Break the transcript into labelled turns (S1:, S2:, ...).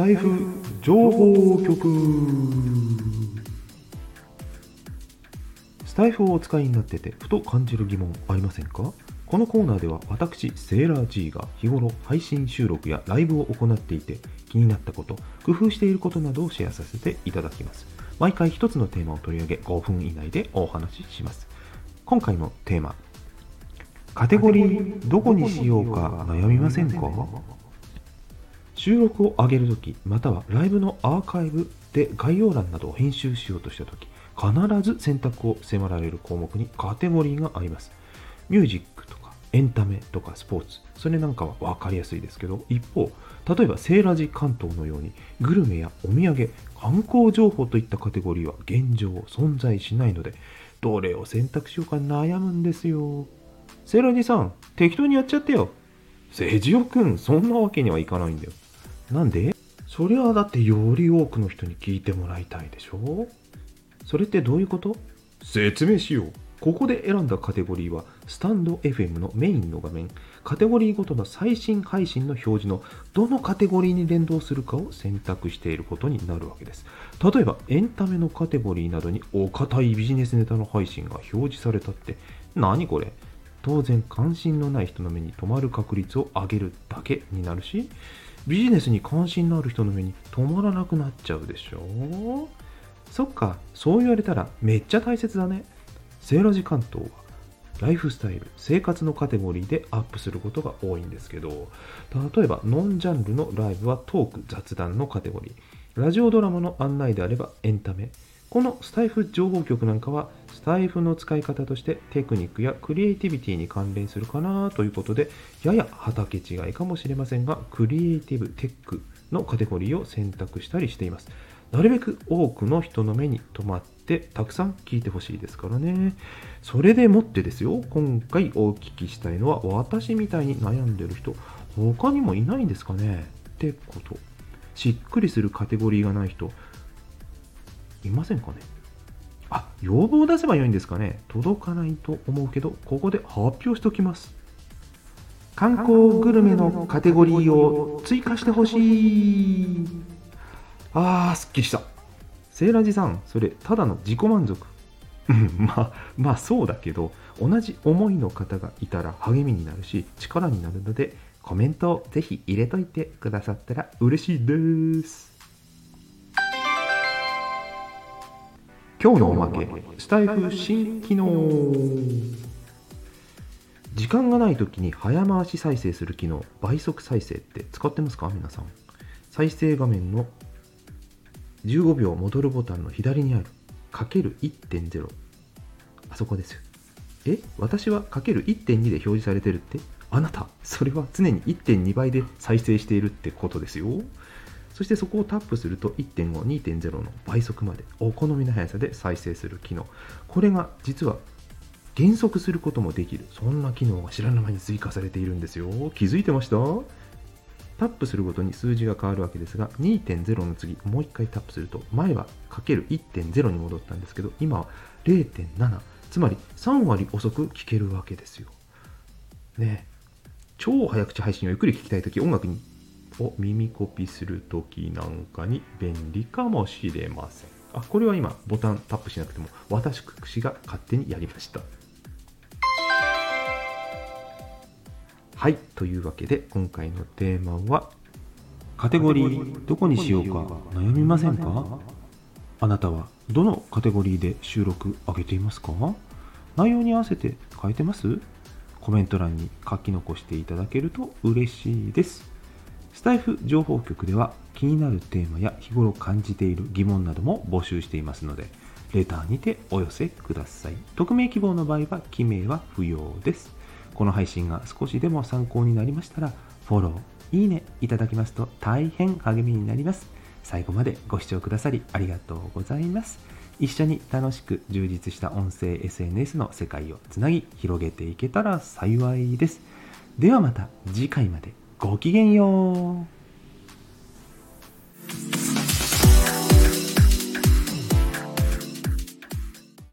S1: タイフ情報局。スタイフをお使いになっててふと感じる疑問ありませんか？このコーナーでは私セーラー G が日頃配信収録やライブを行っていて気になったこと工夫していることなどをシェアさせていただきます。毎回一つのテーマを取り上げ5分以内でお話しします。今回のテーマカテゴリーどこにしようか悩みませんか？収録を上げるときまたはライブのアーカイブで概要欄などを編集しようとしたとき必ず選択を迫られる項目にカテゴリーがあります。ミュージックとかエンタメとかスポーツそれなんかは分かりやすいですけど一方例えばセーラジ関東のようにグルメやお土産観光情報といったカテゴリーは現状存在しないのでどれを選択しようか悩むんですよ。セーラジさん適当にやっちゃってよ。セジオくんそんなわけにはいかないんだよ。なんで？そりゃだってより多くの人に聞いてもらいたいでしょ？それってどういうこと？説明しよう。ここで選んだカテゴリーはスタンド FM のメインの画面。カテゴリーごとの最新配信の表示のどのカテゴリーに連動するかを選択していることになるわけです。例えばエンタメのカテゴリーなどにお堅いビジネスネタの配信が表示されたって。何これ？当然関心のない人の目に留まる確率を上げるだけになるしビジネスに関心のある人の目に留まらなくなっちゃうでしょ？そっかそう言われたらめっちゃ大切だね。セーラジ関東はライフスタイル生活のカテゴリーでアップすることが多いんですけど例えばノンジャンルのライブはトーク雑談のカテゴリー。ラジオドラマの案内であればエンタメ。このスタイフ情報局なんかはスタイフの使い方としてテクニックやクリエイティビティに関連するかなということでやや畑違いかもしれませんがクリエイティブテックのカテゴリーを選択したりしています。なるべく多くの人の目に留まってたくさん聞いてほしいですからね。それでもってですよ今回お聞きしたいのは私みたいに悩んでる人他にもいないんですかね？ってこと。しっくりするカテゴリーがない人いませんかね？あ、要望を出せばよいんですかね届かないと思うけど、ここで発表しておきます。観光グルメのカテゴリーを追加してほしい。あー、すっきりした。セーラジさん、それ、ただの自己満足。まあ、まあそうだけど、同じ思いの方がいたら励みになるし、力になるので、コメントをぜひ入れといてくださったら嬉しいです。今日のおまけスタイフ新機能時間がない時に早回し再生する機能倍速再生って使ってますか？皆さん。再生画面の15秒戻るボタンの左にあるかける1.0あそこですよ。え私はかける1.2で表示されてるってあなた。それは常に1.2倍で再生しているってことですよ。そしてそこをタップすると1.5、2.0の倍速までお好みの速さで再生する機能。これが実は減速することもできる。そんな機能が知らぬ間に追加されているんですよ。気づいてました？タップするごとに数字が変わるわけですが、2.0の次、もう一回タップすると、前はかける1.0に戻ったんですけど、今は0.7、つまり3割遅く聞けるわけですよ。ね超早口配信をゆっくり聞きたいとき、音楽にを耳コピするときなんかに便利かもしれません。あ、これは今ボタンタップしなくても私くしが勝手にやりました。はい、というわけで今回のテーマはカテゴリーどこにしようか悩みませんか？あなたはどのカテゴリーで収録上げていますか？内容に合わせて変えてます？コメント欄に書き残していただけると嬉しいです。スタイフ情報局では気になるテーマや日頃感じている疑問なども募集していますので、レターにてお寄せください。匿名希望の場合は記名は不要です。この配信が少しでも参考になりましたら、フォロー、いいねいただきますと大変励みになります。最後までご視聴くださりありがとうございます。一緒に楽しく充実した音声 SNS の世界をつなぎ広げていけたら幸いです。ではまた次回まで。ごきげんよう。